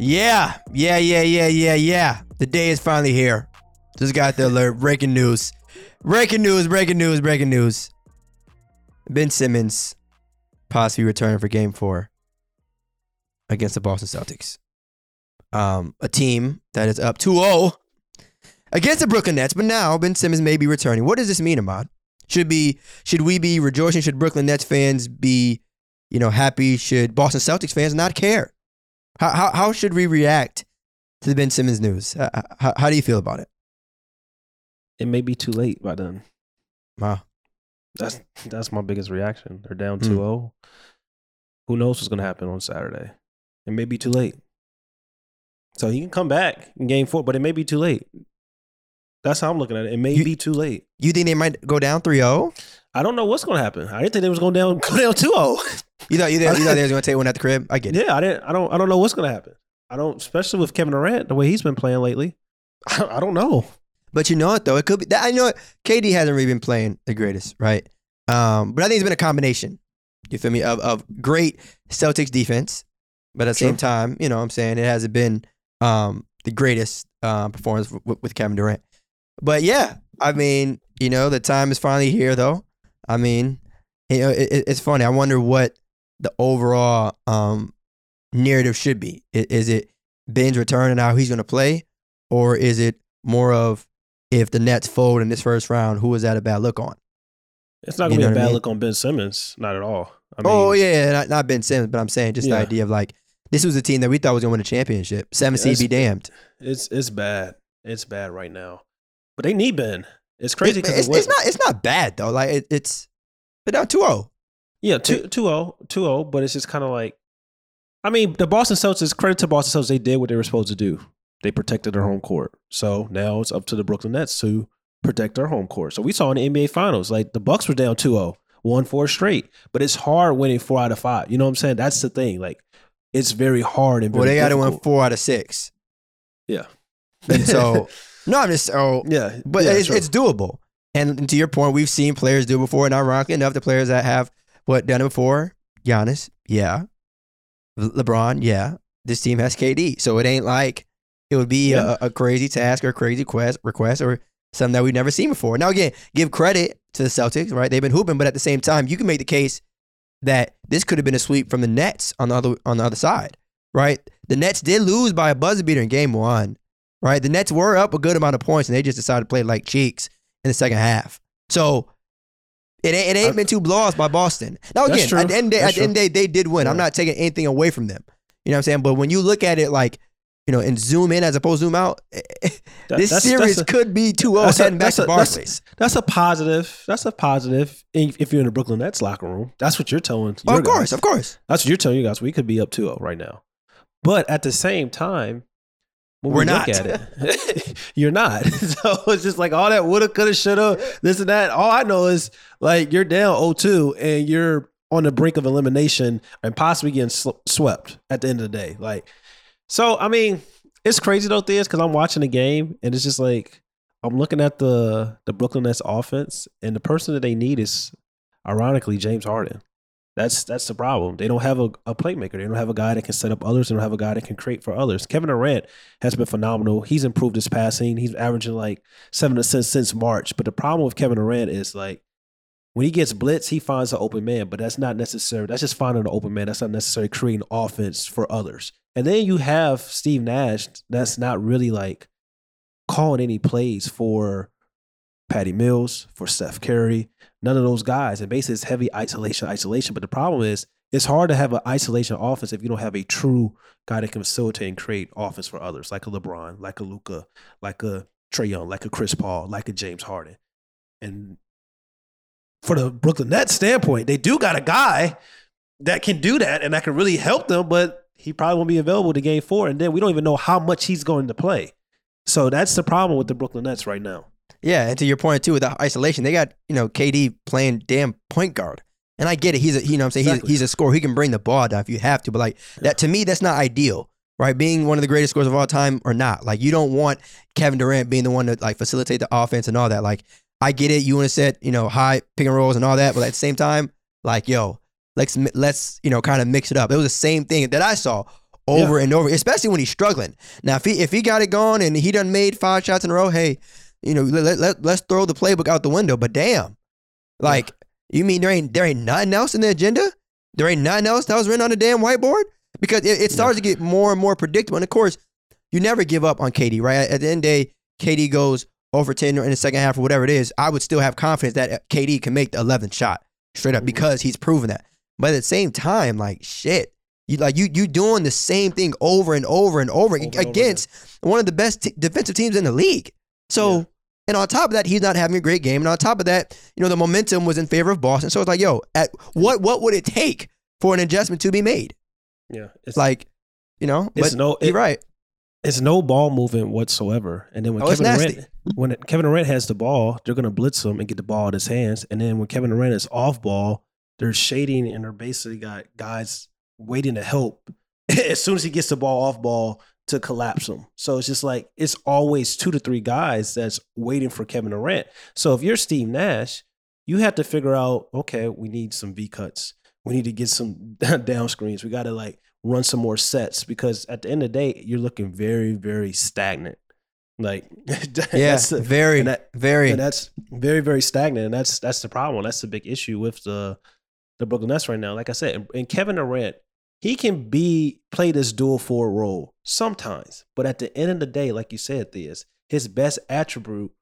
Yeah, yeah, yeah, yeah, yeah, yeah. The day is finally here. Just got the alert. Breaking news. Breaking news, breaking news, breaking news. Ben Simmons possibly returning for game four against the Boston Celtics. Um, a team that is up 2 0 against the Brooklyn Nets, but now Ben Simmons may be returning. What does this mean, Ahmad? Should be should we be rejoicing? Should Brooklyn Nets fans be, you know, happy? Should Boston Celtics fans not care? How how, how should we react to the Ben Simmons news? How, how, how do you feel about it? It may be too late by then. Wow. That's that's my biggest reaction. They're down Hmm. 2-0. Who knows what's gonna happen on Saturday? It may be too late. So he can come back in game four, but it may be too late. That's how I'm looking at it. It may You- be too late. You think they might go down 3-0? I don't know what's gonna happen. I didn't think they was going down go down 2-0. You thought you thought, you thought they was gonna take one at the crib? I get it. Yeah, I didn't I don't I don't know what's gonna happen. I don't especially with Kevin Durant, the way he's been playing lately. I, I don't know. But you know what though? It could be. That I know it- KD hasn't really been playing the greatest, right? Um, but I think it's been a combination. You feel me? Of of great Celtics defense, but at the same time, you know, what I'm saying it hasn't been um the greatest uh, performance with, with Kevin Durant. But yeah, I mean, you know, the time is finally here though. I mean, you know, it- it's funny. I wonder what the overall um narrative should be. Is it Ben's return and how he's going to play, or is it more of if the Nets fold in this first round, who is that a bad look on? It's not gonna know be a what I bad mean? look on Ben Simmons. Not at all. I mean, oh yeah, yeah, not, not Ben Simmons, but I'm saying just the idea of like this was a team that we thought was going to win a championship. Seven seed be damned. It's it's bad. It's bad right now. But they need Ben. It's crazy It- it's, it's not it's not bad though. Like it, it's they're down 2-0. Yeah, 2 2-0, 2-0, but it's just kind of like I mean, the Boston Celtics, credit to Boston Celtics, they did what they were supposed to do. They protected their home court. So now it's up to the Brooklyn Nets to protect their home court. So we saw in the NBA finals, like the Bucks were down 2-0, won four straight. But it's hard winning four out of five. You know what I'm saying? That's the thing. Like it's very hard and Well, they got to win four out of six. Yeah. And so no, I'm just oh, yeah. but yeah, it's, it's doable. And to your point, we've seen players do it before, and ironically enough, the players that have what done it before, Giannis, yeah, LeBron, yeah. This team has KD, so it ain't like it would be Yeah. a, a crazy task or a crazy quest, request or something that we've never seen before. Now, again, give credit to the Celtics, right? They've been hooping, but at the same time, you can make the case that this could have been a sweep from the Nets on the other on the other side, right? The Nets did lose by a buzzer beater in Game One, right? The Nets were up a good amount of points, and they just decided to play like cheeks in the second half. So it ain't, it ain't I- been two blowouts by Boston. Now again, at the end of day, at the end of day, they did win. I'm not taking anything away from them. You know what I'm saying? But when you look at it like, you know, and zoom in as opposed to zoom out, That- this that's- series that's a- could be 2-0 that's a- heading back that's to a- that's- Barclays. That's a positive. That's a positive. If if you're in the Brooklyn Nets locker room, that's what you're telling. Oh, of course, guys. of course. That's what you're telling you guys. We could be up 2-0 right now. But at the same time, when We're we not. look at it, you're not. So it's just like all that woulda, coulda, shoulda, this and that. All I know is like you're down 0-2 and you're on the brink of elimination and possibly getting sl- swept at the end of the day. Like, so I mean, it's crazy though, Theus, because I'm watching the game and it's just like I'm looking at the the Brooklyn Nets offense, and the person that they need is ironically James Harden. That's that's the problem. They don't have a, a playmaker. They don't have a guy that can set up others. They don't have a guy that can create for others. Kevin Durant has been phenomenal. He's improved his passing. He's averaging like seven assists since March. But the problem with Kevin Durant is like when he gets blitz, he finds an open man. But that's not necessary. That's just finding an open man. That's not necessarily creating offense for others. And then you have Steve Nash. That's not really like calling any plays for Patty Mills, for Seth Curry, none of those guys. And basically, it's heavy isolation, isolation. But the problem is, it's hard to have an isolation offense if you don't have a true guy that can facilitate and create offense for others, like a LeBron, like a Luka, like a Trae Young, like a Chris Paul, like a James Harden. And for the Brooklyn Nets standpoint, they do got a guy that can do that and that can really help them, but he probably won't be available to game four. And then we don't even know how much he's going to play. So that's the problem with the Brooklyn Nets right now. Yeah, and to your point too, with the isolation, they got you know KD playing damn point guard, and I get it. He's a you know what I'm saying Exactly. he's, he's a scorer. He can bring the ball down if you have to, but like that to me, that's not ideal, right? Being one of the greatest scorers of all time or not, like you don't want Kevin Durant being the one to like facilitate the offense and all that. Like I get it, you want to set you know high pick and rolls and all that, but at the same time, like yo, let's let's you know kind of mix it up. It was the same thing that I saw over and over, especially when he's struggling. Now, if he if he got it going and he done made five shots in a row, hey, you know, let, let, let's throw the playbook out the window. But damn, like you mean there ain't there ain't nothing else in the agenda? There ain't nothing else that was written on the damn whiteboard because it, it starts to get more and more predictable. And of course, you never give up on KD, right? At the end of the day, KD goes over 10 in the second half or whatever it is. I would still have confidence that KD can make the 11th shot straight up Mhm. because he's proven that. But at the same time, like shit, you like you you doing the same thing over and over and over, Over and over against one of the best t- defensive teams in the league. So. Yeah. And on top of that, he's not having a great game. And on top of that, you know, the momentum was in favor of Boston. So it's like, yo, at what what would it take for an adjustment to be made? Yeah, it's Like, you know, it's but no you're right. it's no ball movement whatsoever. And then when Oh, Kevin. Durant when Kevin Durant has the ball, they're gonna blitz him and get the ball out of his hands. And then when Kevin Durant is off ball, they're shading and they're basically got guys waiting to help as soon as he gets the ball off ball to collapse them. So it's just like it's always two to three guys that's waiting for Kevin Durant. So if you're Steve Nash, you have to figure out, okay, we need some V cuts. We need to get some down screens. We got to like run some more sets because at the end of the day, you're looking very, very stagnant. Like, Yeah, that's the- very, and that- very. and that's very, very stagnant, and that's that's the problem. That's the big issue with the the Brooklyn Nets right now. Like I said, and, and Kevin Durant, he can be play this dual forward role sometimes, but at the end of the day, like you said, this his best attribute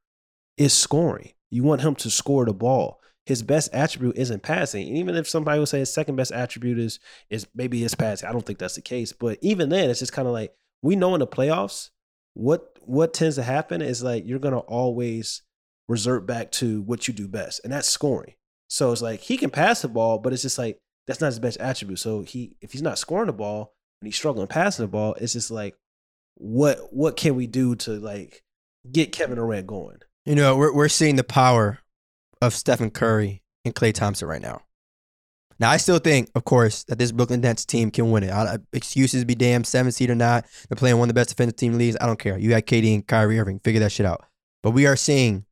is scoring. You want him to score the ball. His best attribute isn't passing. And even if somebody would say his second best attribute is is maybe his passing, I don't think that's the case. But even then, it's just kind of like we know in the playoffs, what what tends to happen is like you're gonna always resort back to what you do best, and that's scoring. So it's like he can pass the ball, but it's just like that's not his best attribute. So he if he's not scoring the ball and he's struggling passing the ball, it's just like what what can we do to like get Kevin Durant going? You know, we're we're seeing the power of Stephen Curry and Klay Thompson right now. Now, I still think, of course, that this Brooklyn Nets team can win it. I, excuses be damned, seven seed or not. They're playing one of the best defensive team leagues. I don't care. You got KD and Kyrie Irving. Figure that shit out. But we are seeing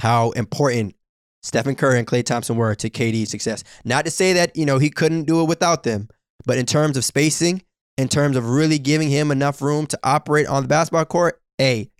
how important Stephen Curry and Klay Thompson were to KD's success. Not to say that you know he couldn't do it without them, but in terms of spacing, in terms of really giving him enough room to operate on the basketball court, a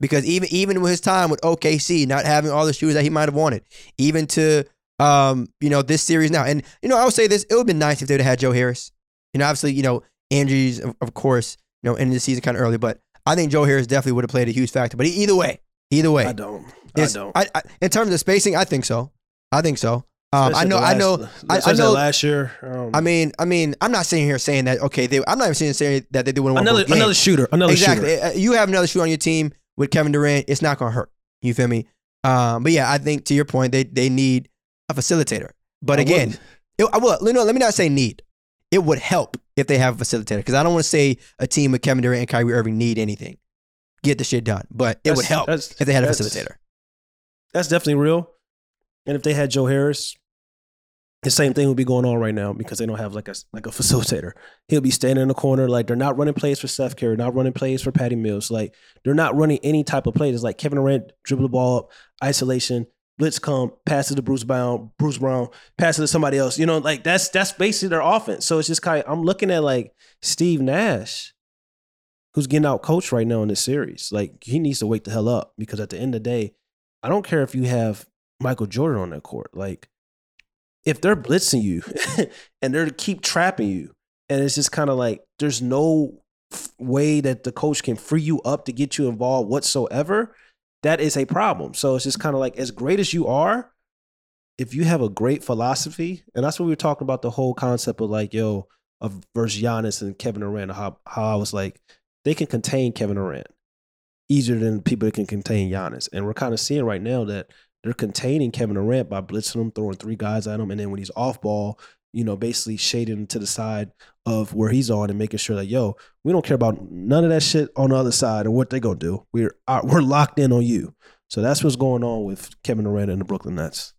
because even even with his time with OKC, not having all the shooters that he might have wanted, even to um, you know, this series now. And you know, I would say this, it would have been nice if they would have had Joe Harris. You know, obviously, you know, injuries, of, of course, you know, ended the season kind of early, but I think Joe Harris definitely would have played a huge factor. But either way, either way, I don't. I don't. I, I, in terms of spacing, I think so. I think so. Um, I know, the I know. I- I know- Last year, um, I mean, I mean, I'm not sitting here saying that. Okay, they, I'm not even sitting saying that they wouldn't want another another shooter, another exactly. shooter. Uh, You have another shooter on your team with Kevin Durant. It's not going to hurt. You feel me? Um, but yeah, I think to your point, they they need a facilitator. But I again, it, I will, you know, let me not say need. It would help if they have a facilitator because I don't want to say a team with Kevin Durant and Kyrie Irving need anything. Get the shit done, but it would help if they had a facilitator. That's definitely real. And if they had Joe Harris, the same thing would be going on right now because they don't have like a like a facilitator. He'll be standing in the corner, like they're not running plays for Steph Curry, not running plays for Patty Mills. Like they're not running any type of plays. It's like Kevin Durant dribble the ball up, isolation, blitz come, pass it to Bruce Brown, Bruce Brown, pass it to somebody else. You know, like that's that's basically their offense. So it's just kind of I'm looking at like Steve Nash, who's getting out coached right now in this series. Like he needs to wake the hell up because at the end of the day, I don't care if you have Michael Jordan on that court. Like, if they're blitzing you and they're keep trapping you, and it's just kind of like there's no way that the coach can free you up to get you involved whatsoever, that is a problem. So it's just kind of like as great as you are, if you have a great philosophy, and that's what we were talking about the whole concept of like, yo, of versus Giannis and Kevin Durant, how how I was like, they can contain Kevin Durant easier than people that can contain Giannis. And we're kind of seeing right now that they're containing Kevin Durant by blitzing him, throwing three guys at him, and then when he's off ball, you know, basically shading him to the side of where he's on and making sure that yo, we don't care about none of that shit on the other side and what they're gonna do. We're uh, we're locked in on you. So that's what's going on with Kevin Durant and the Brooklyn Nets.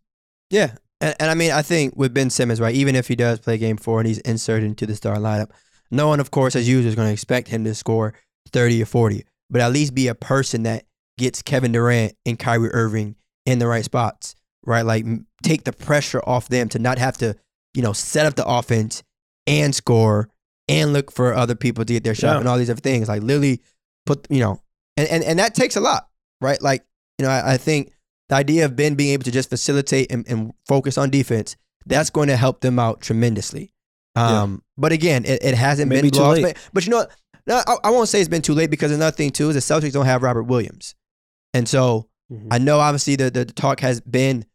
Yeah. And, and I mean, I think with Ben Simmons, right, even if he does play game four and he's inserted into the star lineup, no one, of course, as usual, is going to expect him to score 30 or 40, but at least be a person that gets Kevin Durant and Kyrie Irving in the right spots, right? Like take the pressure off them to not have to, you know, set up the offense and score and look for other people to get their shot Yeah. and all these other things. Like literally put you know, and and, and that takes a lot, right? Like you know, I, I think the idea of Ben being able to just facilitate and, and focus on defense that's going to help them out tremendously. Um, but again, it, it hasn't Maybe been too lost. late. But, but you know what? No, I, I won't say it's been too late because another thing too is the Celtics don't have Robert Williams, and so Mhm. I know obviously the, the talk has been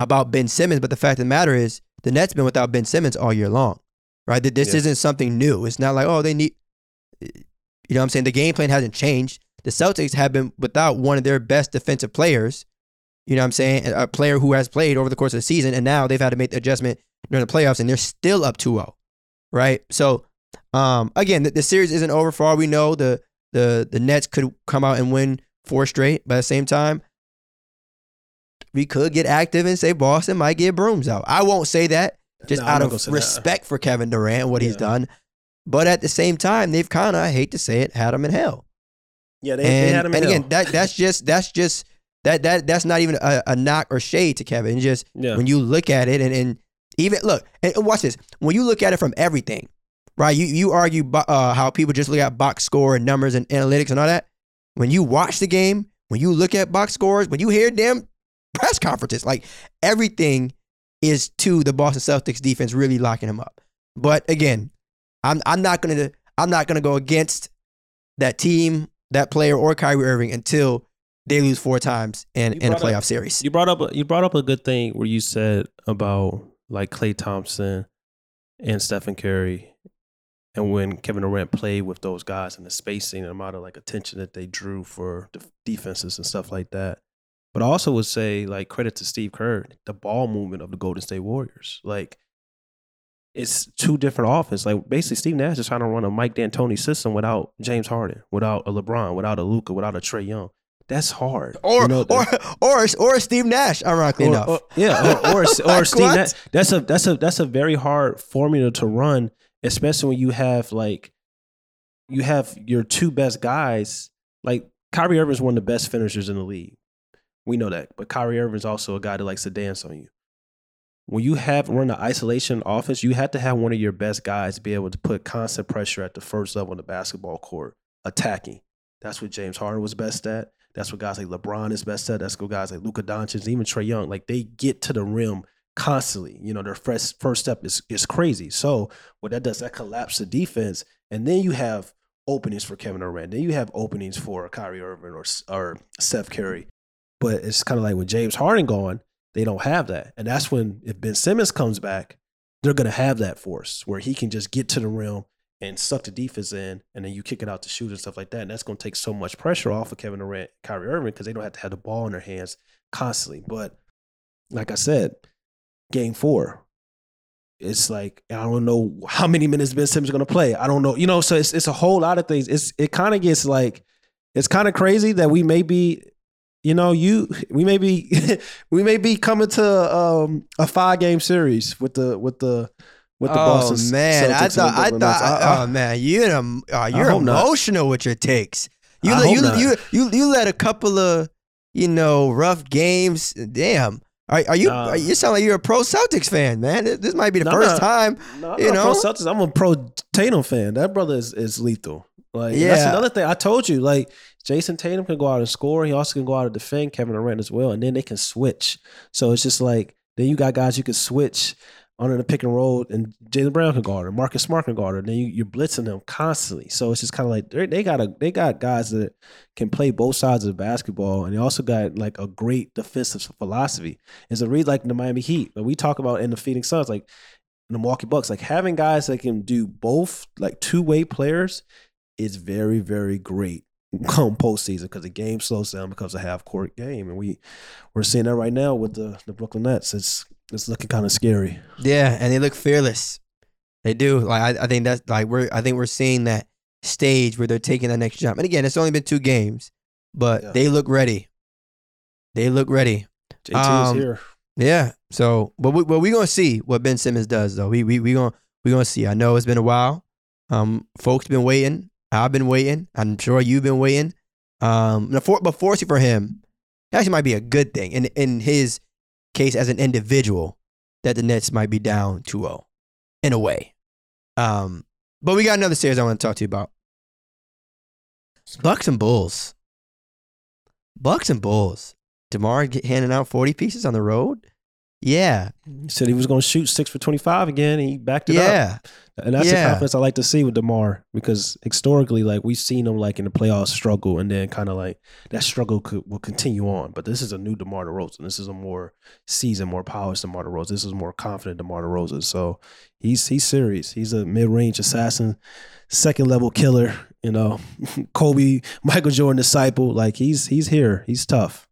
about Ben Simmons, but the fact of the matter is the Nets been without Ben Simmons all year long, right? That This Yeah. isn't something new. It's not like oh they need, you know, what I'm saying the game plan hasn't changed. The Celtics have been without one of their best defensive players. You know what I'm saying? A a player who has played over the course of the season, and now they've had to make the adjustment during the playoffs, and they're still up 2-0, right? So, um, again, the, the series isn't over. For all we know, the the the Nets could come out and win four straight. But at the same time, we could get active and say Boston might get brooms out. I won't say that just No, out of gonna that. respect for Kevin Durant and what he's done. But at the same time, they've kind of, I hate to say it, had him in hell. Yeah, they, and they had him. and in again, hell. that that's just that's just that that that's not even a, a knock or shade to Kevin. It's just yeah, when you look at it and, and even look and and watch this when you look at it from everything right you you argue uh, how people just look at box score and numbers and analytics and all that when you watch the game when you look at box scores when you hear them press conferences. Like everything is to the Boston Celtics defense really locking him up. But again I'm I'm not going to I'm not to go against that team that player or Kyrie Irving until they lose four times in, in a brought up- playoff series. You brought up a, you brought up a good thing where you said about like Klay Thompson and Stephen Curry, and when Kevin Durant played with those guys and the spacing and the amount of like attention that they drew for def- defenses and stuff like that. But I also would say like credit to Steve Kerr, the ball movement of the Golden State Warriors. Like it's two different offense. Like basically, Steve Nash is trying to run a Mike D'Antoni system without James Harden, without a LeBron, without a Luka, without a Trae Young. That's hard. or You know, or or or Steve Nash, ironically or, enough. or- yeah, or or, or Like Steve. what? Nash. That's a that's a that's a very hard formula to run, especially when you have like you have your two best guys. Like Kyrie Irving is one of the best finishers in the league. We know that, but Kyrie Irving is also a guy that likes to dance on you. When you have run the isolation offense, you have to have one of your best guys be able to put constant pressure at the first level on the basketball court, attacking. That's what James Harden was best at. That's what guys like LeBron is best at. That's what guys like Luka Doncic, even Trae Young, like they get to the rim constantly. You know, their first first step is is crazy. So what that does, that collapse the defense, and then you have openings for Kevin Durant. Then you have openings for Kyrie Irving or or Steph Curry. But it's kind of like with James Harden gone, they don't have that, and that's when if Ben Simmons comes back, they're gonna have that force where he can just get to the rim and suck the defense in, and then you kick it out to shoot and stuff like that. And that's going to take so much pressure off of Kevin Durant, Kyrie Irving, because they don't have to have the ball in their hands constantly. But like I said, game four, it's like I don't know how many minutes Ben Simmons is going to play. I don't know, you know. So it's it's a whole lot of things. It's it kind of gets like it's kind of crazy that we may be. You know, you we may be we may be coming to um, a five game series with the with the with the oh Boston man, Celtics I thought, I thought, I- I- oh man, you em- uh, you're hope not. emotional with your takes. You let, you, you you you let a couple of you know rough games. Damn, are, are you? Are- you sound like you're a pro Celtics fan, man. This this might be the No, first no. time. No, You know? pro Celtics. I'm a pro Tatum fan. That brother is, is lethal. Like that's another thing I told you. Like Jayson Tatum can go out and score. He also can go out and defend Kevin Durant as well, and then they can switch. So it's just like then you got guys you can switch on the pick and roll, and Jaylen Brown can guard her, Marcus Smart can guard her. Then you, you're blitzing them constantly. So it's just kind of like they got a they got guys that can play both sides of the basketball, and they also got like a great defensive philosophy. It's a read like the Miami Heat. But we talk about in the Phoenix Suns, like the Milwaukee Bucks, like having guys that can do both, like two way players, is very very great come postseason because the game slows down because of half court game, and we we're seeing that right now with the the Brooklyn Nets. It's it's looking kind of scary. Yeah, and they look fearless. They do. Like I, I think that's like we're I think we're seeing that stage where they're taking that next jump. And again, it's only been two games, but Yeah. they look ready. They look ready. JT Um, is here. Yeah. So, but we, but we gonna see what Ben Simmons does though. We we we gonna we gonna see. I know it's been a while. Um, folks been waiting. I've been waiting. I'm sure you've been waiting. Um, but for, but fortunately for him, actually might be a good thing in in his case as an individual that the Nets might be down 2-0 in a way. Um, But we got another series I want to talk to you about. Bucks and Bulls. Bucks and Bulls. DeMar handing out 40 pieces on the road? Yeah. He said he was going to shoot six for 25 again. And he backed it up. Yeah. And that's the confidence I like to see with DeMar because historically, like we've seen him like in the playoffs struggle and then kind of like that struggle could, will continue on. But this is a new DeMar DeRozan. This is a more seasoned, more polished DeMar DeRozan. This is more confident DeMar DeRozan. So he's he's serious. He's a mid range assassin, second level killer. You know, Kobe, Michael Jordan disciple. Like he's he's here. He's tough.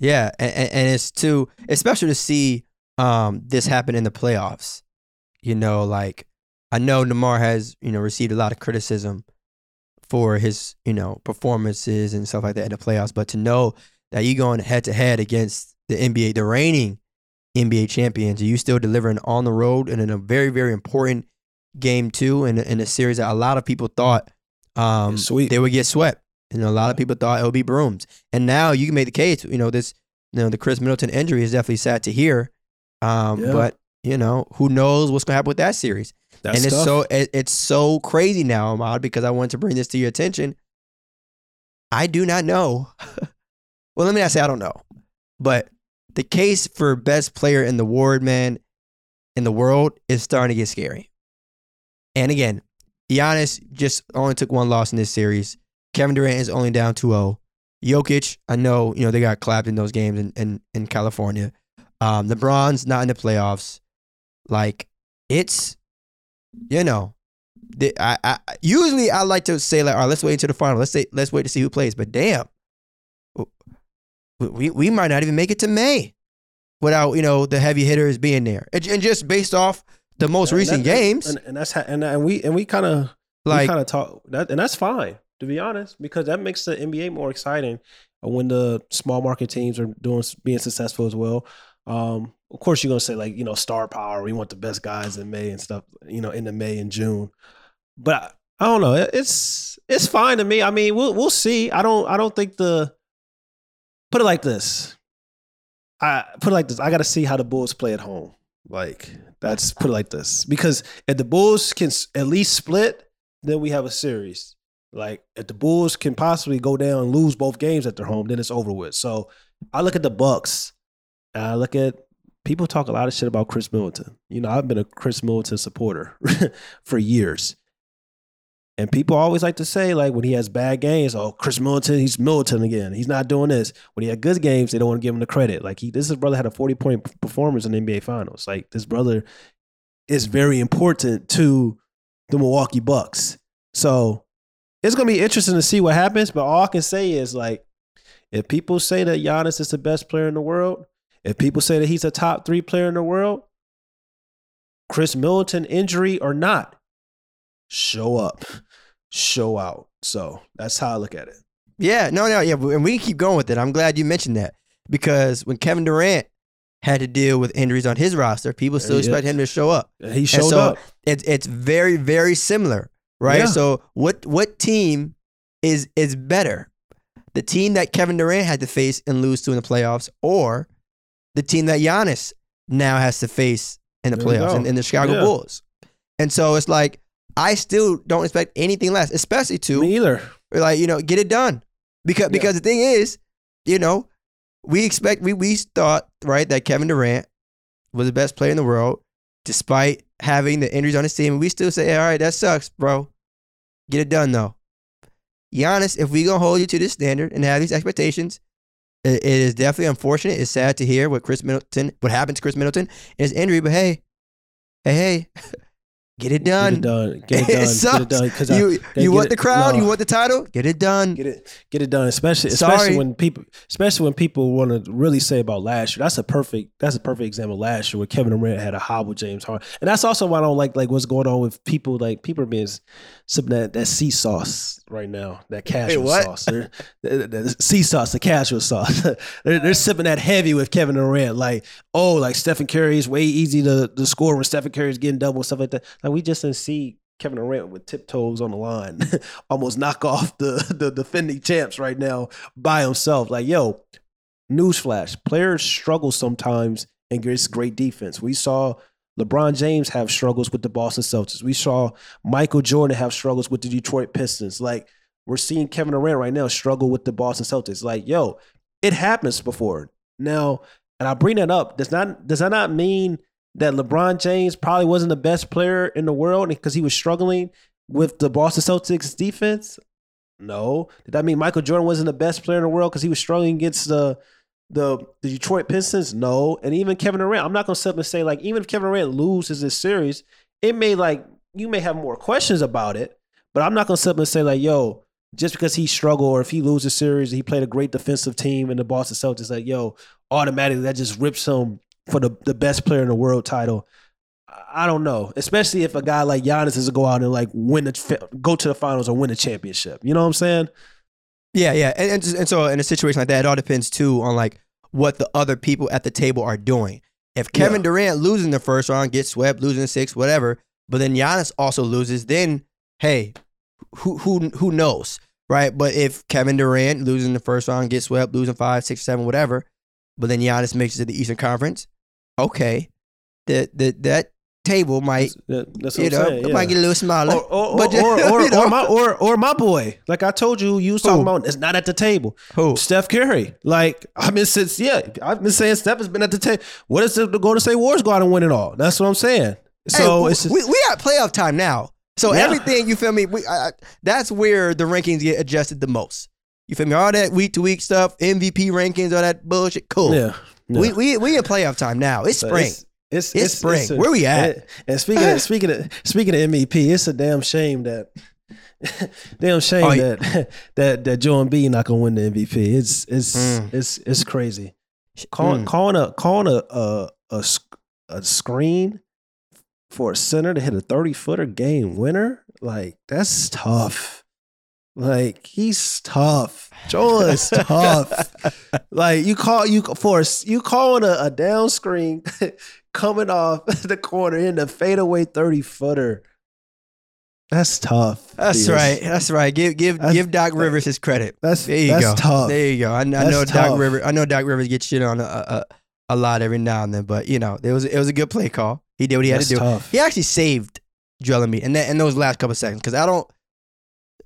Yeah. And, and, and it's too, especially to see um, this happened in the playoffs. You know, like I know DeMar has, you know, received a lot of criticism for his, you know, performances and stuff like that in the playoffs, but to know that you're going head to head against the NBA, the reigning NBA champions, are you still delivering on the road and in a very, very important game too, in, in a series that a lot of people thought um, sweet. they would get swept. And a lot of people thought it would be brooms. And now you can make the case, you know, this, you know, the Khris Middleton injury is definitely sad to hear. Um, Yeah. But, you know, who knows what's going to happen with that series That's and it's tough. so it, it's so crazy now, Ahmad, because I wanted to bring this to your attention. I do not know. well, let me not say I don't know, but the case for best player in the world, man, in the world is starting to get scary. And again, Giannis just only took one loss in this series. Kevin Durant is only down 2-0. Jokic, I know, you know, they got clapped in those games in, in, in California. Um, LeBron's not in the playoffs. Like, it's you know, the, I, I usually I like to say like, all right, let's wait until the final. Let's say let's wait to see who plays. But damn, we we might not even make it to May without you know the heavy hitters being there, and, and just based off the most And recent that- games, and, and that's how, and, and we and we kind of like kind of talk that, and that's fine to be honest, because that makes the NBA more exciting when the small market teams are doing being successful as well. Um, of course, you're gonna say like you know star power. We want the best guys in May and stuff. You know, in the May and June, but I I don't know. It's it's fine to me. I mean, we'll we'll see. I don't I don't think the put it like this. I put it like this. I got to see how the Bulls play at home. Like that's put it like this because if the Bulls can at least split, then we have a series. Like if the Bulls can possibly go down and lose both games at their home, then it's over with. So I look at the Bucks. I look at people talk a lot of shit about Khris Middleton. You know, I've been a Khris Middleton supporter for years. And people always like to say, like, when he has bad games, oh, Khris Middleton, he's Middleton again. He's not doing this. When he had good games, they don't want to give him the credit. Like, he, this his brother had a 40 point performance in the NBA Finals. Like, this brother is very important to the Milwaukee Bucks. So it's going to be interesting to see what happens. But all I can say is, like, if people say that Giannis is the best player in the world, if people say that he's a top three player in the world, Khris Middleton, injury or not, show up, show out. So that's how I look at it. yeah, no, no, yeah, and we can keep going with it. I'm glad you mentioned that because when Kevin Durant had to deal with injuries on his roster, people still Yeah. expect him to show up. He showed so up. it's it's very very similar, right? Yeah. So what what team is is better? The team that Kevin Durant had to face and lose to in the playoffs, or the team that Giannis now has to face in the There playoffs in, in the Chicago Yeah. Bulls? And so it's like I still don't expect anything less, especially to Me either. like you know get it done because Yeah. because the thing is you know we expect we we thought right that Kevin Durant was the best player in the world despite having the injuries on his team and we still say all right that sucks bro get it done though Giannis if we gonna hold you to this standard and have these expectations it, is definitely unfortunate it's sad to hear what Khris Middleton what happened to Khris Middleton in his injury but hey hey hey get it done Get it done. Get it done. it sucks. Get it done. You they you want it- the crown, no. you want the title, get it done. Get it, get it done. Especially, Sorry. especially when people, especially when people want to really say about last year. That's a perfect. That's a perfect example. Last year, where Kevin Durant had a hobble James Harden, and that's also why I don't like like what's going on with people. Like people are being sipping that that sea sauce right now. That casual what? sauce. They're, the, sea sauce, the casual sauce. they're, sipping that heavy with Kevin Durant. Like oh, like Stephen Curry is way easy to, to score when Stephen Curry is getting double stuff like that. Like we just didn't see Kevin Durant with tiptoes on the line, almost knock off the the defending champs right now by himself. Like, yo, newsflash: players struggle sometimes and against great defense. We saw LeBron James have struggles with the Boston Celtics. We saw Michael Jordan have struggles with the Detroit Pistons. Like we're seeing Kevin Durant right now struggle with the Boston Celtics. Like, yo, it happens before. Now, and I bring that up. Does not does that not mean that LeBron James probably wasn't the best player in the world because he was struggling with the Boston Celtics defense? No. Did that mean Michael Jordan wasn't the best player in the world because he was struggling against the the the Detroit Pistons? No. And even Kevin Durant, I'm not gonna sit up and say like even if Kevin Durant loses this series, it may like you may have more questions about it, but I'm not gonna sit up and say like, yo, just because he struggled or if he loses series, he played a great defensive team in the Boston Celtics, like, yo, automatically that just rips him for the, the best player in the world title. I don't know, especially if a guy like Giannis is to go out and like win the go to the finals or win a championship. You know what I'm saying? Yeah, yeah, and and, and so in a situation like that, it all depends too on like what the other people at the table are doing. If Kevin Yeah. Durant losing the first round, gets swept, losing six, whatever, but then Giannis also loses, then hey, who who who knows, right? But if Kevin Durant losing the first round, gets swept, losing five, six, seven, whatever, but then Giannis makes it to the Eastern Conference, okay, that that that table might That- that's what you I'm know saying. yeah. might get a little smaller. or, or, but or, or, or, you know. or my or or my boy, like I told you, you was talking Who? about. It's not at the table. Who? Steph Curry. Like I've been since yeah, I've been saying Steph has been at the table. What is the Golden State Warriors go out and win it all? That's what I'm saying. So Hey, it's just, we we at playoff time now. So Yeah. everything you feel me? We, I, I- that's where the rankings get adjusted the most. You feel me? All that week to week stuff, MVP rankings, all that bullshit. Cool. yeah. yeah. We we we in playoff time now. It's spring. It's, it's, It's spring. a- Where we at? And, and speaking of, speaking of speaking of MVP, it's a damn shame that damn shame Oh, yeah. that that that Joe B not gonna win the MVP. It's it's Mm. it's it's crazy. Calling Mm. calling a calling a a, a a screen for a center to hit a thirty footer game winner, like that's tough. Like he's tough. Joel is tough. Like you call you force you calling a, a down screen coming off the corner in the fadeaway thirty footer. That's tough. That's right. That's right. Give give That's- give Doc Rivers his credit. That's There you that's go. tough. There you go. I, I know tough. Doc Rivers. I know Doc Rivers gets shit on a, a, a lot every now and then, but you know it was it was a good play call. He did what he had to do. tough. He actually saved Joel Embiid in that in those last couple seconds because I don't,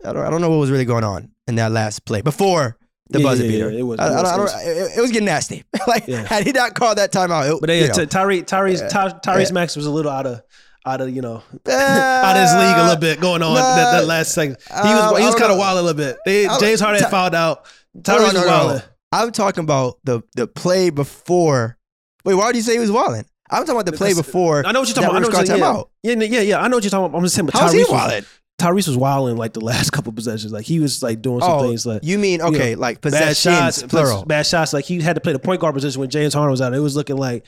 I don't I don't know what was really going on in that last play before the Yeah, buzzer yeah, beater. yeah, it was- I, it I was- don't, I don't, it, was getting nasty. like had he not called that timeout, it, But yeah, Ty- Tyrese Tyrese Ty- Tyrese Maxey was a little out of out of you know uh, out of his league a little bit going on nah, that, that last second. He was I he was kind of wild a little bit. They, James Harden Ty- fouled out. Tyrese no, was no, no. I'm talking about the the play before. Wait, why did you say he was wilding? I'm talking about the play before. I know what you're talking about. I know what you're yeah. yeah, yeah, yeah. I know what you're talking about. I'm just saying, but How's Tyrese he wilding? Tyrese was wilding like the last couple possessions. Like he was like doing some Oh, things like you mean okay, like bad shots, plural. bad shots. Like he had to play the point guard position when James Harden was out. It was looking like,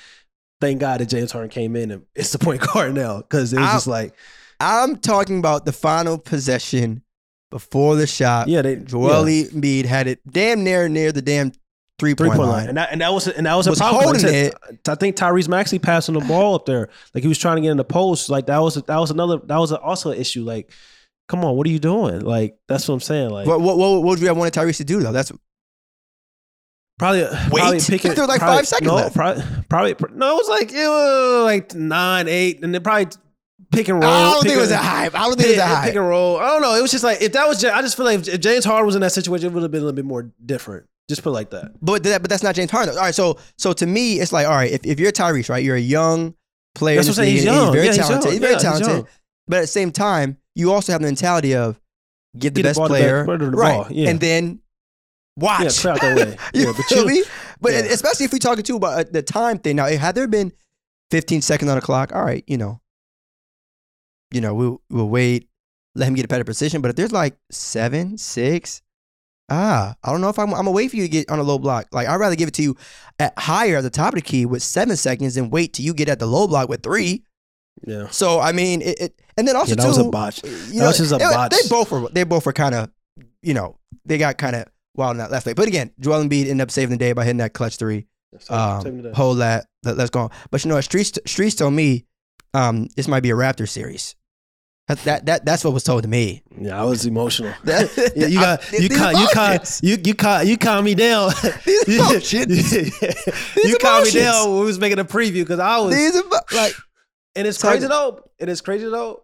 thank God that James Harden came in and it's the point guard now because it was I- just like, I'm talking about the final possession before the shot. yeah, they Joel yeah, Embiid had it damn near near the damn three three point line. line, and that and that was and that was a Was problem. I holding said, I think Tyrese Maxey passing the ball up there, like he was trying to get in the post. Like that was that was another that was also an issue. Like, come on, what are you doing? Like that's what I'm saying. Like What, what, what, would you have wanted Tyrese to do though? That's Probably, probably picking. There was like probably- five seconds no, left. Probably, probably, no, it was like it was like nine, eight, and then probably pick and roll. I don't think it was a hype. I don't think it was a pick, hype. pick and roll. I don't know. It was just like if that was. I just feel like if, James Harden was in that situation, it would have been a little bit more different. Just put it like that. But that, but that's not James Harden. though. All right, so so to me, it's like all right, if, if you're Tyrese, right, you're a young player. That's what I'm saying. He's young. He's very Yeah, he's talented. young. He's very Yeah, he's talented. young. But at the same time, you also have the mentality of give the Get the best the player, to the right, yeah. and then watch. Yeah, out that way. you Yeah, but feel you- me? But yeah. especially if we're talking too about uh, the time thing. Now, had there been 15 seconds on the clock, all right, you know, you know, we'll we'll wait, let him get a better position. But if there's like seven, six, ah, I don't know if I'm, I'm gonna wait for you to get on a low block. Like I'd rather give it to you at higher at the top of the key with seven seconds than wait till you get at the low block with three. Yeah. So I mean, it, it and then also Yeah, that too, was a botch. you That know, was just a it- botch. They both were. They both were kind of, you know, they got kind of wild in that last play. But again, Joel Embiid ended up saving the day by hitting that clutch three. Um, hold that. Let, us go. On. But you know, what, Streets Streets told me um, this might be a Raptor series. That, that that that's what was told to me. Yeah, I was emotional. That- Yeah, you got I- you these calm you calm emotions. you you calm you calm me down. These you emotions. you calm me down when we was making a preview because I was These emo- like And it's crazy though. And It is crazy though.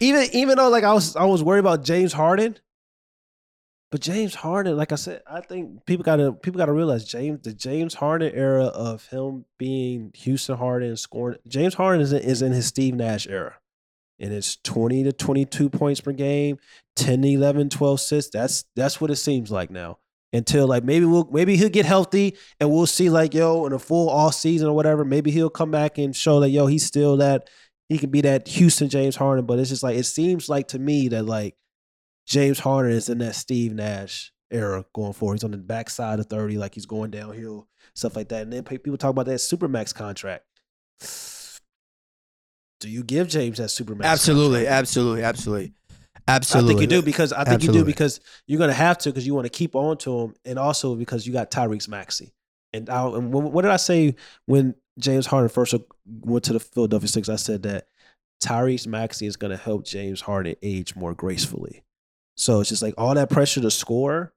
even even though like I was I was worried about James Harden, but James Harden, like I said, I think people gotta people gotta realize James the James Harden era of him being Houston Harden scoring. James Harden is in, is in his Steve Nash era. And it's 20 to 22 points per game, 10 to 11, 12 assists. That's that's what it seems like now. Until like maybe we'll maybe he'll get healthy and we'll see like yo in a full off season or whatever. Maybe he'll come back and show that yo he's still that he can be that Houston James Harden. But it's just like it seems like to me that like James Harden is in that Steve Nash era going forward. He's on the backside of 30, like he's going downhill, stuff like that. And then people talk about that Supermax contract. Do you give James that Supermax? Absolutely, contract? absolutely, absolutely, I think you do because I think you do because you're gonna have to because you want to keep on to him, and also because you got Tyrese Maxey. And, I, and what did I say when James Harden first went to the Philadelphia Six? I said that Tyrese Maxey is gonna help James Harden age more gracefully. So it's just like all that pressure to score.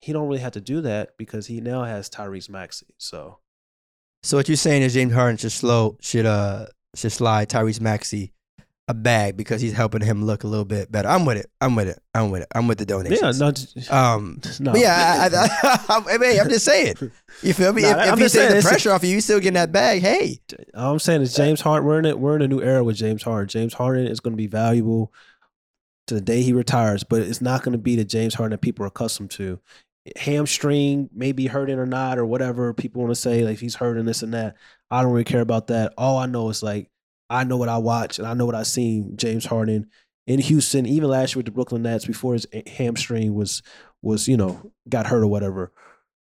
He don't really have to do that because he now has Tyrese Maxey. So So what you're saying is James Harden should slow should uh should slide Tyrese Maxey a bag because he's helping him look a little bit better. I'm with it. I'm with it. I'm with it. I'm with the donation. yeah, no, just- Um. no. Yeah, I, I, I, I, mean, I'm just saying. You feel me? Nah, if if you take the pressure off you, you still getting that bag. Hey, All I'm saying is James Harden. We're in it. We're in a new era with James Harden. James Harden is going to be valuable to the day he retires, but it's not going to be the James Harden that people are accustomed to. Hamstring, maybe hurting or not, or whatever people want to say. Like he's hurting this and that, I don't really care about that. All I know is like I know what I watch and I know what I seen James Harden in Houston, even last year with the Brooklyn Nets before his hamstring was was you know got hurt or whatever.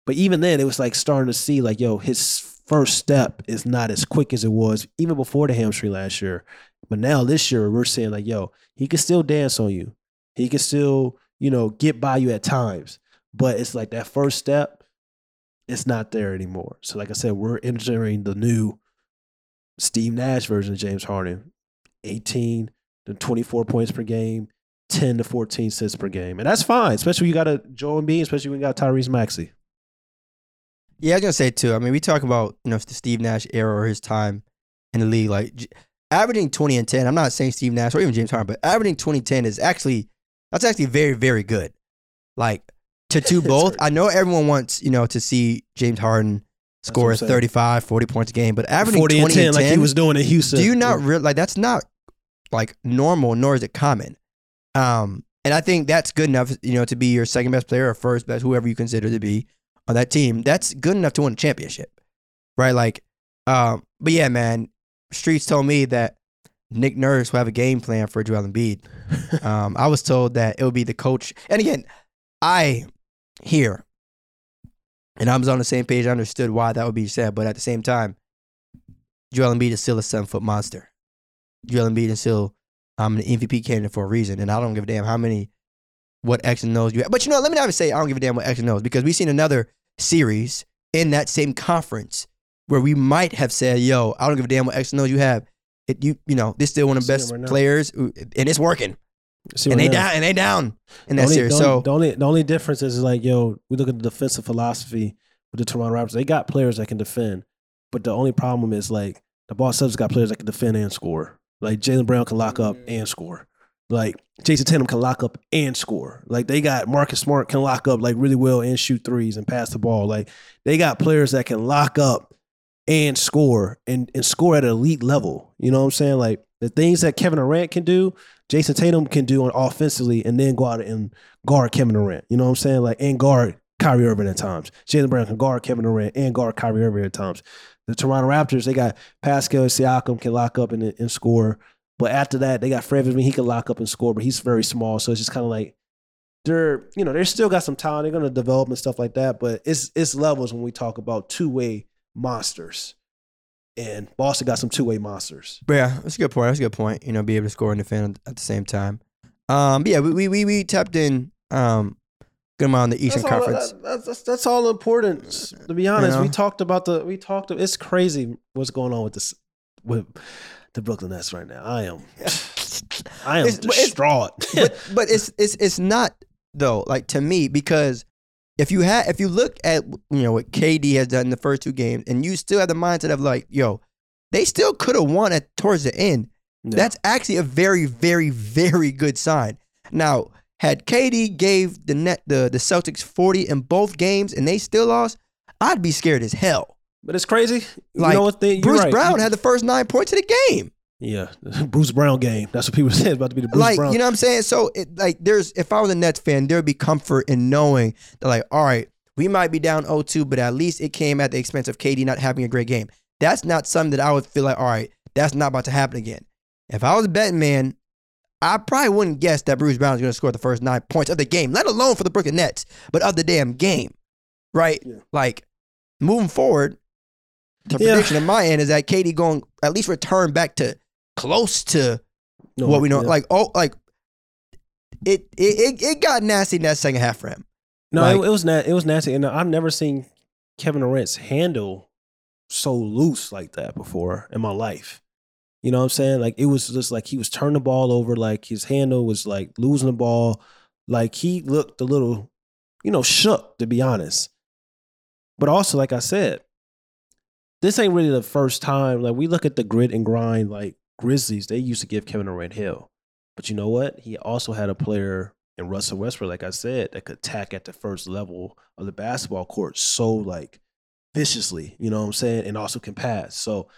But even then, it was like starting to see like, yo, his first step is not as quick as it was even before the hamstring last year. But now this year, we're saying like, yo, he can still dance on you. He can still, you know, get by you at times. But it's like that first step, it's not there anymore. So, like I said, we're entering the new Steve Nash version of James Harden 18 to 24 points per game, 10 to 14 assists per game. And that's fine, especially when you got a Joel Embiid, especially when you got Tyrese Maxey. yeah, I was gonna say too. I mean, we talk about you know the Steve Nash era or his time in the league, like j- averaging 20 and 10. I'm not saying Steve Nash or even James Harden, but averaging 20 10 is actually that's actually very very good. Like to do both. I know everyone wants you know to see James Harden score what I'm saying. 35, 40 points a game, but averaging 40 20 and 10, like he was doing in Houston. do you not real like that's not like normal nor is it common um and i think that's good enough you know to be your second best player or first best whoever you consider to be on that team that's good enough to win a championship right like um but yeah man streets told me that nick nurse will have a game plan for joel Embiid. um i was told that it would be the coach and again i here and i was on the same page i understood why that would be said but at the same time Joel Embiid is still a seven foot monster. Joel Embiid is still I'm um, an MVP candidate for a reason, and I don't give a damn how many, what X and O's you have. But you know, let me not even say I don't give a damn what X and O's because we've seen another series in that same conference where we might have said, "Yo, I don't give a damn what X and O's you have." It you you know this still one of the best right players, and it's working, See and they down and they down in The that only, series. the So only, the only the only difference is like yo, we look at the defensive philosophy with the Toronto Raptors. They got players that can defend, but the only problem is like the Boston Celtics got players that can defend and score. Like Jaylen Brown can lock up and score. Like Jayson Tatum can lock up and score. Like they got Marcus Smart can lock up like really well and shoot threes and pass the ball. Like they got players that can lock up and score and, and score at an elite level. You know what I'm saying? Like the things that Kevin Durant can do, Jayson Tatum can do on offensively and then go out and guard Kevin Durant. You know what I'm saying? Like and guard Kyrie Irving at times. Jaylen Brown can guard Kevin Durant and guard Kyrie Irving at times. The Toronto Raptors, they got Pascal Siakam can lock up and, and score. But after that, they got Fred VanVleet. He can lock up and score, but he's very small. So it's just kind of like they're, you know, they're still got some talent. They're going to develop and stuff like that. But it's it's levels when we talk about two way monsters. And Boston got some two way monsters. But yeah, that's a good point. That's a good point. You know, be able to score and defend at the same time. Um, yeah, we we we, we tapped in um good amount on the Eastern that's all, Conference. that- that's, that's, that's all important. To be honest, know? we talked about the we talked. It's crazy what's going on with this with the Brooklyn Nets right now. I am I am It's- but it's- distraught. but but it's it's it's not though. Like to me, because if you had if you look at you know what KD has done in the first two games, and you still have the mindset of like, yo, they still could have won at towards the end. Yeah. That's actually a very, very, very good sign. Now, had KD gave the net the, the Celtics 40 in both games and they still lost, I'd be scared as hell. but it's crazy. Like, you know what? They, Bruce right. Brown had the first nine points of the game. Yeah, Bruce Brown game. That's what people say. It's about to be the Bruce like, Brown. you know what I'm saying? So it like there's if I was a Nets fan, there'd be comfort in knowing that like, all right, we might be down 0-2, but at least it came at the expense of KD not having a great game. That's not something that I would feel like, all right, that's not about to happen again. If I was a betting man, I probably wouldn't guess that Bruce Brown is going to score the first nine points of the game, let alone for the Brooklyn Nets, but of the damn game, right? Yeah. Like moving forward, the Yeah. prediction on my end is that KD going at least return back to close to No, what we know. yeah. Like oh, like it, it it it got nasty in that second half for him. No, Like- it, it was na- it was nasty, and I've never seen Kevin Durant's handle so loose like that before in my life. You know what I'm saying? Like it was just like he was turning the ball over, like his handle was like losing the ball, like he looked a little, you know, shook to be honest. But also, like I said, this ain't really the first time. Like we look at the grit and grind, like Grizzlies, they used to give Kevin Durant hell. But you know what? He also had a player in Russell Westbrook, like I said, that could attack at the first level of the basketball court so like viciously, you know what I'm saying, and also can pass. So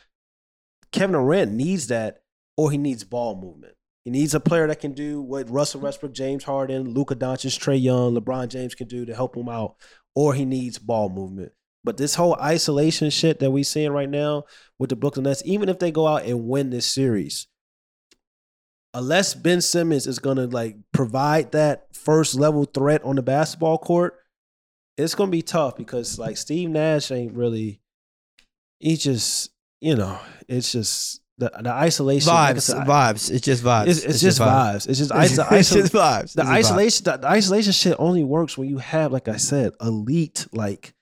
Kevin Durant needs that, or he needs ball movement. He needs a player that can do what Russell Westbrook, James Harden, Luka Doncic, Trae Young, LeBron James can do to help him out, or he needs ball movement. But this whole isolation shit that we seeing right now with the Brooklyn Nets, even if they go out and win this series, unless Ben Simmons is gonna like provide that first level threat on the basketball court, it's gonna be tough because like Steve Nash ain't really. He just you know it's just the the isolation Vibes, said, vibes. It's just vibes. It's, it's, just vibes. It's just is- the, it's iso- just vibes. the It's just vibes. isolation. The, the isolation shit only works when you have, like I said, elite like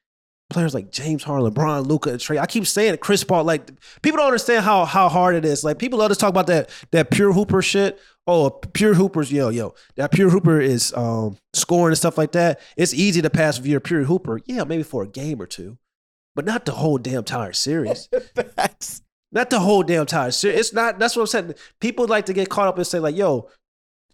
players like James Harden, LeBron, Luka, Trae. I keep saying it, Chris Paul. Like people don't understand how how hard it is. Like people love to talk about that that pure hooper shit. Oh, pure hoopers, yo, yo. That pure hooper is um scoring and stuff like that. It's easy to pass if you're a pure hooper. Yeah, maybe for a game or two, but not the whole damn entire series. Facts. Not the whole damn time. series. It's not. That's what I'm saying. People like to get caught up and say like, "Yo,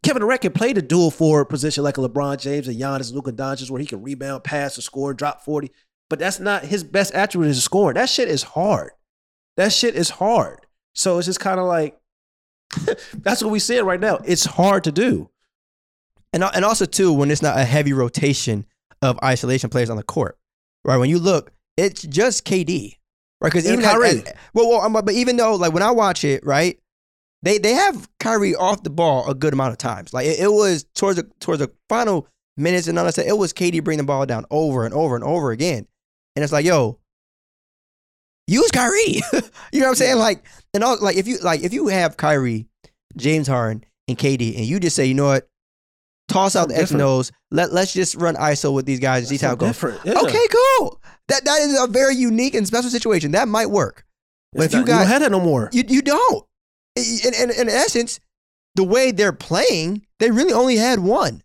Kevin Durant can play the dual forward position like a LeBron James and Giannis, Luka Doncic, where he can rebound, pass, or score, drop forty. But that's not his best attribute is scoring. That shit is hard. That shit is hard. So it's just kind of like that's what we see right now. It's hard to do. And and also too when it's not a heavy rotation of isolation players on the court, right? When you look, it's just KD, right? Because even Kyrie. at- well, well, um, but even though like when I watch it, right, they they have Kyrie off the ball a good amount of times. Like it, it was towards the towards the final minutes and all that stuff. It was KD bringing the ball down over and over and over again, and it's like, yo, use Kyrie. you know what I'm saying? Like, and all like if you like if you have Kyrie, James Harden, and KD, and you just say, you know what, toss out the X and O's. Let let's just run ISO with these guys and see how it goes. Yeah. Okay, cool. That that is a very unique and special situation. That might work. But It's if you not- got don't have that no more. you you don't. In, in, in essence, the way they're playing, they really only had one.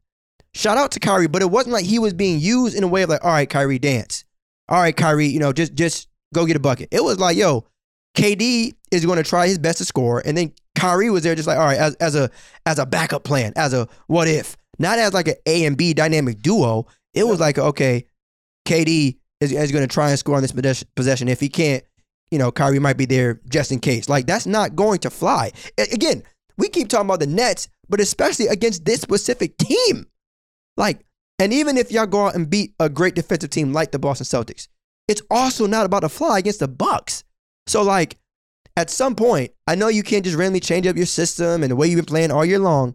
Shout out to Kyrie, but it wasn't like he was being used in a way of like, all right, Kyrie, dance. All right, Kyrie, you know, just just go get a bucket. It was like, yo, KD is going to try his best to score, and then Kyrie was there just like, all right, as, as a as a backup plan, as a what if, not as like an A and B dynamic duo. It was like, okay, KD is, is going to try and score on this possession-. If he can't, you know, Kyrie might be there just in case. Like that's not going to fly. Again, we keep talking about the Nets, but especially against this specific team. Like, and even if y'all go out and beat a great defensive team like the Boston Celtics, it's also not about to fly against the Bucks. So like, at some point, I know you can't just randomly change up your system and the way you've been playing all year long,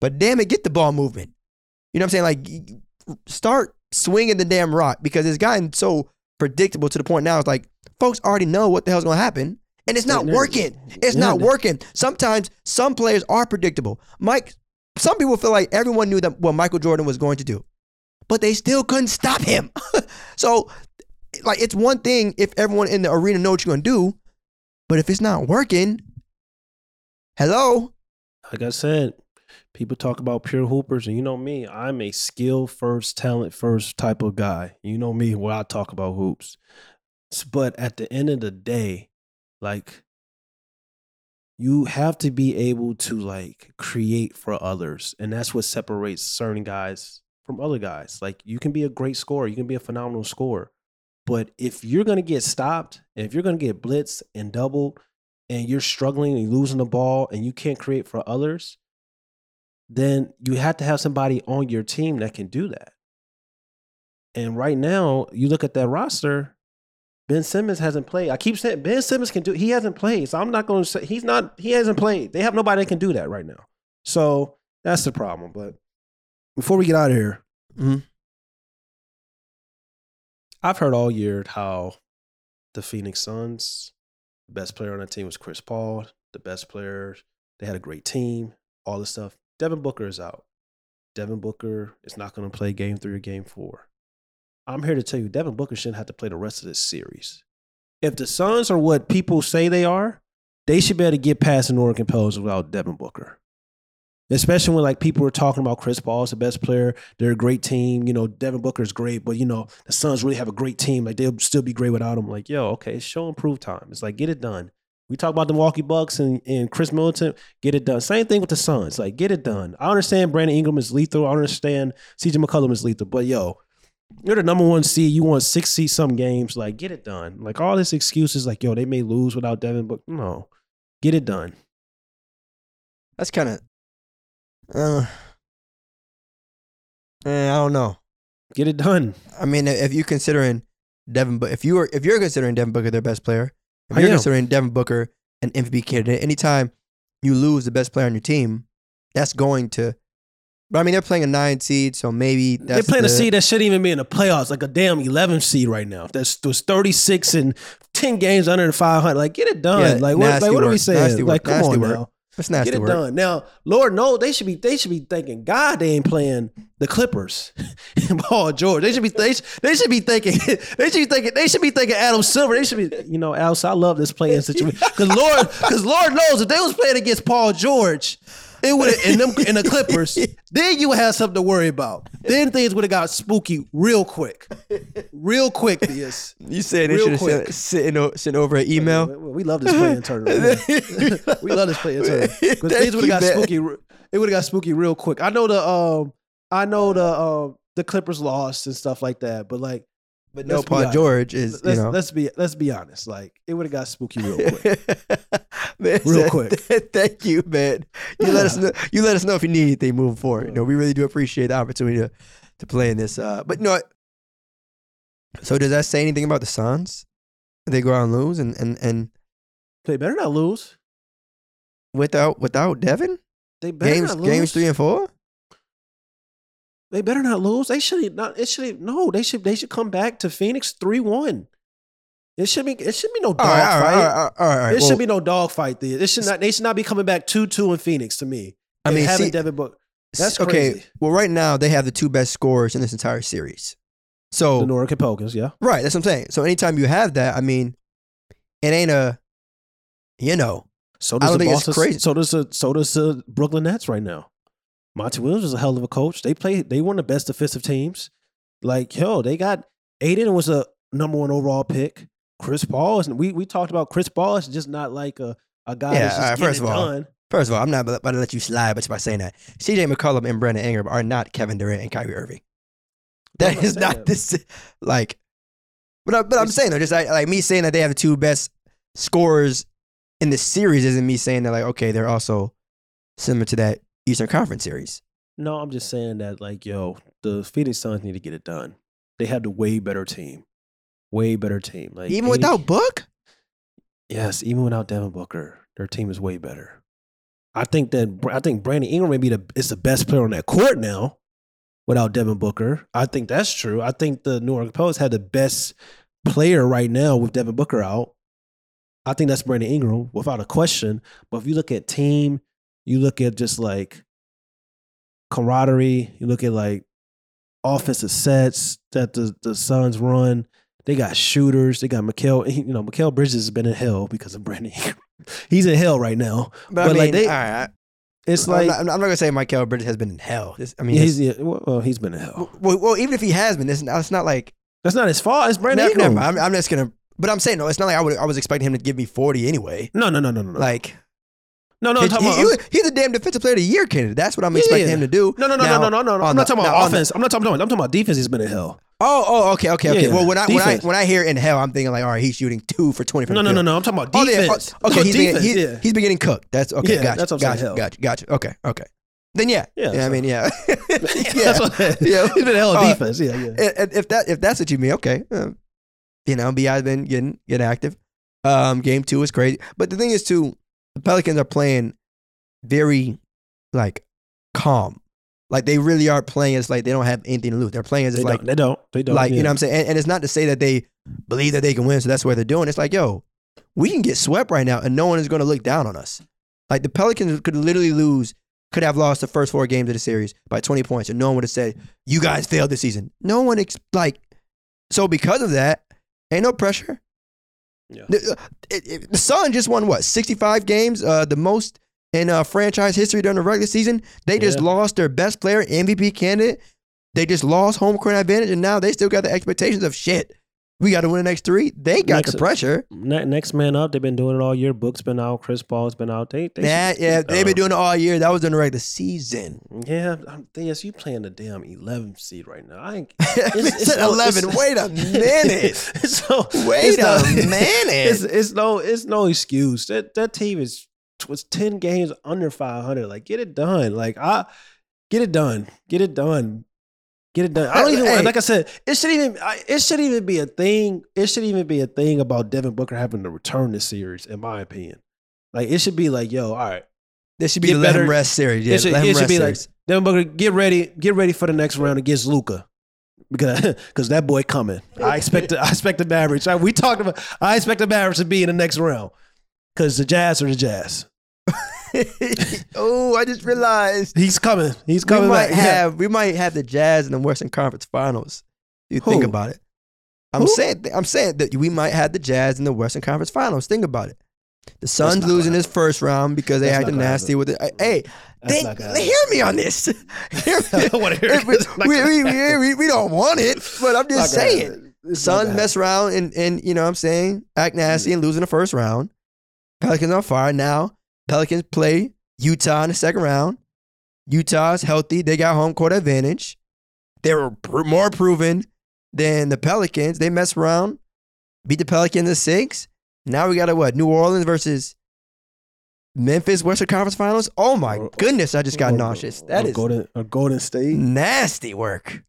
but damn it, get the ball movement. You know what I'm saying? Like, start swinging the damn rock because it's gotten so predictable to the point now. It's like folks already know what the hell's going to happen, and it's not working. It's not working. Sometimes some players are predictable. Mike, some people feel like everyone knew that what Michael Jordan was going to do, but they still couldn't stop him. so, like, it's one thing if everyone in the arena knows what you're to do, but if it's not working, hello. like I said, people talk about pure hoopers, and you know me, I'm a skill first, talent first type of guy. You know me, where I talk about hoops. But at the end of the day, like you have to be able to like create for others. And that's what separates certain guys from other guys. Like you can be a great scorer, you can be a phenomenal scorer. But if you're gonna get stopped, and if you're gonna get blitzed and doubled, and you're struggling and losing the ball and you can't create for others, then you have to have somebody on your team that can do that. And right now, you look at that roster, Ben Simmons hasn't played. I keep saying Ben Simmons can do. He hasn't played, so I'm not going to say he's not. He hasn't played. They have nobody that can do that right now. So that's the problem. But before we get out of here, Mhm. I've heard all year how the Phoenix Suns, the best player on that team was Chris Paul. The best players, they had a great team. All this stuff. Devin Booker is out. Devin Booker is not going to play Game Three or Game Four. I'm here to tell you, Devin Booker shouldn't have to play the rest of this series. If the Suns are what people say they are, they should be able to get past the New Orleans Pelicans without Devin Booker. Especially when like people were talking about Chris Paul is the best player, they're a great team. You know, Devin Booker is great, but you know the Suns really have a great team. Like they'll still be great without him. Like yo, okay, show and prove time. It's like get it done. We talk about the Milwaukee Bucks and, and Khris Middleton, get it done. Same thing with the Suns. Like get it done. I understand Brandon Ingram is lethal. I understand CJ McCollum is lethal, but yo, you're the number one seed. You won six seed some games. Like, get it done. Like all this excuses, like, yo, they may lose without Devin, but no. Get it done. That's kind of. Uh, eh, I don't know. Get it done. I mean, if you're considering Devin, but if you are if you're considering Devin Booker their best player, if I you're am. considering Devin Booker an MVP candidate, anytime you lose the best player on your team, that's going to. But I mean, they're playing a nine seed, so maybe that's They're playing the, a seed that shouldn't even be in the playoffs, like a damn 11 seed right now. That's was 36 and 10 games under the 500. Like, get it done. Yeah, like, what, like, what are we saying? work, like, come on work. now. That's nasty Get it work. done. Now, Lord, no, they should be they should be thinking, God, they ain't playing the Clippers Paul George. They should be they, sh- they should be thinking they should be thinking they should be thinking Adam Silver. They should be you know Al. I love this play-in situation because Lord because Lord knows if they was playing against Paul George, it would in them in the Clippers. then you would have something to worry about. Then things would have got spooky real quick, real quick. This You said they should have sent, sent over an email. we, we love this play-in tournament. we love this play-in tournament because things would have got man. spooky. It would have got spooky real quick. I know the um, I know the um, the Clippers lost and stuff like that, but like, But no, Paul. George is let's you know. let's be let's be honest. Like, it would have got spooky real quick. Man Real quick. Thank you, man. You let us know. You let us know if you need anything moving forward. You know, we really do appreciate the opportunity to, to play in this. Uh, but no. So does that say anything about the Suns? They go out and lose, and and and they better not lose. without without Devin, They better games not lose. games three and four. They better not lose. They should not. It should no. They should. They should come back to Phoenix three one. It should be. It should be no dog All right, all right, fight. all right, all right, all right. There Well, should be no dog fight there. It should not. They should not be coming back two two in Phoenix to me. I mean, having see- Devin Book. That's okay. Well, right now they have the two best scorers in this entire series. So The New Orleans Pelicans, yeah. Right, that's what I'm saying. So anytime you have that, I mean, it ain't a, you know, So I does don't the think it's Boston. crazy. So does the so does the Brooklyn Nets right now. Monty Williams was a hell of a coach. They play. They of the best defensive teams. Like yo, they got Ayton was a number one overall pick. Chris Paul is. We we talked about Chris Paul is just not like a a guy Yeah, that's just all right, first of all, done. first of all, I'm not about to let you slide, but by saying that C.J. McCollum and Brandon Ingram are not Kevin Durant and Kyrie Irving. I'm not is not that. this like, but I, but I'm saying though, just like, like me saying that they have the two best scorers in the series isn't me saying that like okay they're also similar to that Eastern Conference series. No, I'm just saying that like yo, the Phoenix Suns need to get it done. They have the way better team, way better team. Like Even without Book, Yes, even without Devin Booker, their team is way better. I think that I think Brandon Ingram may be the is the best player on that court now. Without Devin Booker, I think that's true. I think the New York Post had the best player right now with Devin Booker out. I think that's Brandon Ingram without a question. But if you look at team, you look at just like camaraderie, you look at like offensive sets that the the Suns run. They got shooters. They got Mikal. You know, Mikal Bridges has been in hell because of Brandon. He's in hell right now. but, I mean, like, they- all right, It's I'm like not, I'm not gonna say Mikal Bridges has been in hell. This- I mean, he's yeah, well, he's been in hell. well, well, even if he has been, it's not, it's not like That's not his fault. It's Brandon never, never. I'm, I'm just gonna. But I'm saying no. It's not like I would. I was expecting him to give me 40 anyway. No, no, no, no, no, no. Like No, no, I'm He- talking he- he's a damn defensive player of the year candidate. That's what I'm Yeah, expecting yeah. him to do. no, no, no, Now, no, no, no, no. I'm not the- talking now, about the- offense. I'm not talking about. I'm talking about defense. He's been in hell. Oh, oh, okay, okay, okay. Yeah, well, when I when I when I hear in hell, I'm thinking like, all right, he's shooting two for twenty from No, the no, no, field. no. I'm talking about Oh, yeah, defense. oh, okay, No, he's defense. been, he, yeah. he's been getting cooked. That's okay. Yeah, gotcha, that's what I'm saying, gotcha, gotcha, gotcha. Okay, okay. Then yeah, Yeah, yeah. I mean, yeah, yeah. That's what, Yeah. he's been hell Uh, defense. Yeah, yeah. if, if that if that's what you mean, okay. Um, you know, Bi's been getting getting active. Um, game two is crazy, but the thing is too, the Pelicans are playing very like calm. Like they really are playing as like they don't have anything to lose. They're playing as They like don't. They don't. They don't. like yeah. you know what I'm saying. And, and it's not to say that they believe that they can win, so that's what they're doing. It's like yo, we can get swept right now, and no one is going to look down on us. Like the Pelicans could literally lose, could have lost the first four games of the series by 20 points, and no one would have said you guys failed this season. No one ex- like so because of that, ain't no pressure. Yeah. The, uh, it, it, the Sun just won what 65 games, uh, the most in uh, franchise history during the regular season. They just Yeah. lost their best player, MVP candidate. They just lost home court advantage, and now they still got the expectations of shit. We got to win the next three. They got Next- the pressure. Ne- next man up. They've been doing it all year. Book's been out. Chris Paul's been out. They, they Yeah, yeah, they've been uh, doing it all year. That was during the regular season. Yeah, I'm yes, you playing the damn 11th seed right now. I ain't, It's, it's no- 11. it's- Wait a minute. so Wait it's a no- minute. It's, it's no it's no excuse. That that team is was 10 games under 500. Like get it done. Like I get it done. Get it done. Get it done. I don't even Hey. like I said. It should even it should even be a thing. It should even be a thing about Devin Booker having to return this series. In my opinion, like it should be like yo, all right. This should be Get the let him better. rest series. Yeah, it should, let him it should rest be like. Devin Booker, get ready, get ready for the next round against Luka. Because, because that boy coming. I expect the, I expect the Mavericks. We talked about I expect the Mavericks to be in the next round. Because the Jazz are the Jazz. oh, I just realized He's coming. He's coming. we might back. Yeah. have we might have the Jazz in the Western Conference Finals. You think about it. I'm Who? saying I'm saying that we might have the Jazz in the Western Conference Finals. Think about it. The Suns losing gonna first round because they That's acted nasty with it. Uh, hey, they, hear me on this. Hear me. I wanna hear we. We, we, we, we, we don't want it, but I'm just saying. happen. It's not Suns mess around and, and you know what I'm saying act nasty and losing the first round. Pelicans on fire now. Pelicans play Utah in the second round. Utah's healthy. They got home court advantage. They were pr- more proven than the Pelicans. They mess around, beat the Pelicans in six. Now we got a what? New Orleans versus Memphis Western Conference Finals. Oh my Or- goodness! I just got Or- nauseous. or That is Golden, or Golden State. nasty work.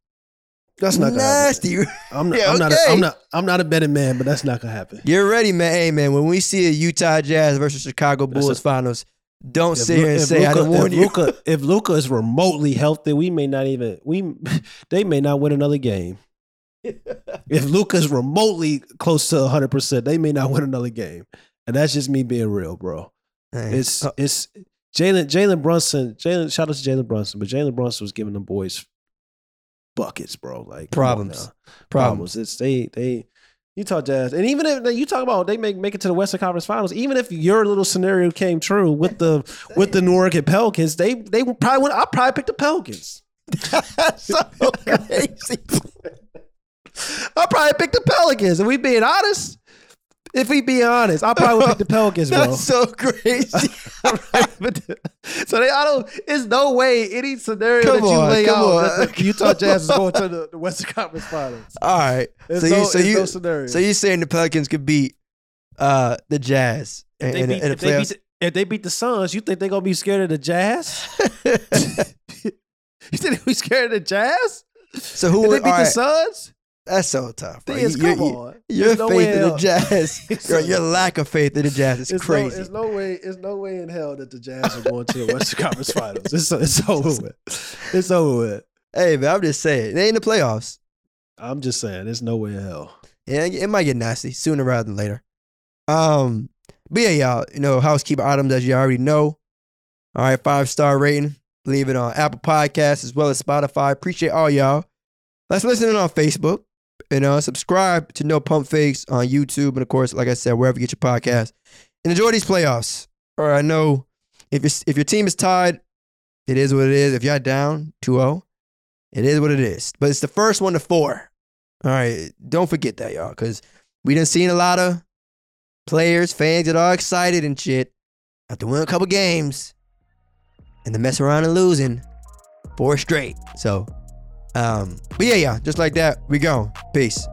That's not gonna happen. nasty. I'm not, Yeah, I'm, not a, okay. I'm not I'm not a betting man, but that's not gonna happen. You're ready, man. Hey, man, when we see a Utah Jazz versus Chicago Bulls a- finals, don't sit here and say I Luka- didn't warn if you. Luka, if Luka is remotely healthy, we may not even we they may not win another game. if Luka is remotely close to 100, percent they may not win another game, and that's just me being real, bro. It's uh, it's Jalen Jalen Brunson. Jalen shout out to Jalen Brunson, but Jalen Brunson was giving the boys buckets, bro. Like Problems. problems. It's they they Utah Jazz, and even if you talk about they make make it to the Western Conference Finals, even if your little scenario came true with the with the New Orleans Pelicans, they they probably would. I probably picked the Pelicans. That's so crazy. I probably picked the Pelicans. And we being honest, if we be honest, I probably would pick the Pelicans, bro. That's so crazy. so they, I don't. It's no way any scenario Come that you on, lay come out on. that the Utah Jazz is going to the, the Western Conference Finals. All right. It's so no, you so you no scenario. so you saying the Pelicans could beat uh the Jazz in, If they, in, beat, in the if, they beat the, if they beat the Suns, you think they're gonna be scared of the Jazz? you think they be scared of the Jazz? so who If they would beat all the right, Suns? That's so tough. Bro. You- come you- on. Your no faith way in the Jazz, your, your lack of faith in the Jazz is It's crazy. No, it's no way. It's no way in hell that the Jazz are going to the Western Conference Finals. It's it's over with. It's over with. hey, man, I'm just saying. They ain't in the playoffs. I'm just saying, there's no way in hell. Yeah, it might get nasty sooner rather than later. Um, but yeah, y'all, you know, housekeeping items as you already know. All right, five star rating. Leave it on Apple Podcasts as well as Spotify. Appreciate all y'all. Let's listen in on Facebook. And uh, subscribe to No Pump Fakes on YouTube. And of course, like I said, wherever you get your podcast. And enjoy these playoffs. All right, I know if, your if your team is tied, it is what it is. If you're down 2 0, it is what it is. But it's the first one to four. All right, don't forget that, y'all, because we done seen a lot of players, fans get all excited and shit. after winning a couple games and then mess around and losing four straight. So, um, but yeah, yeah, just like that, we go. Peace.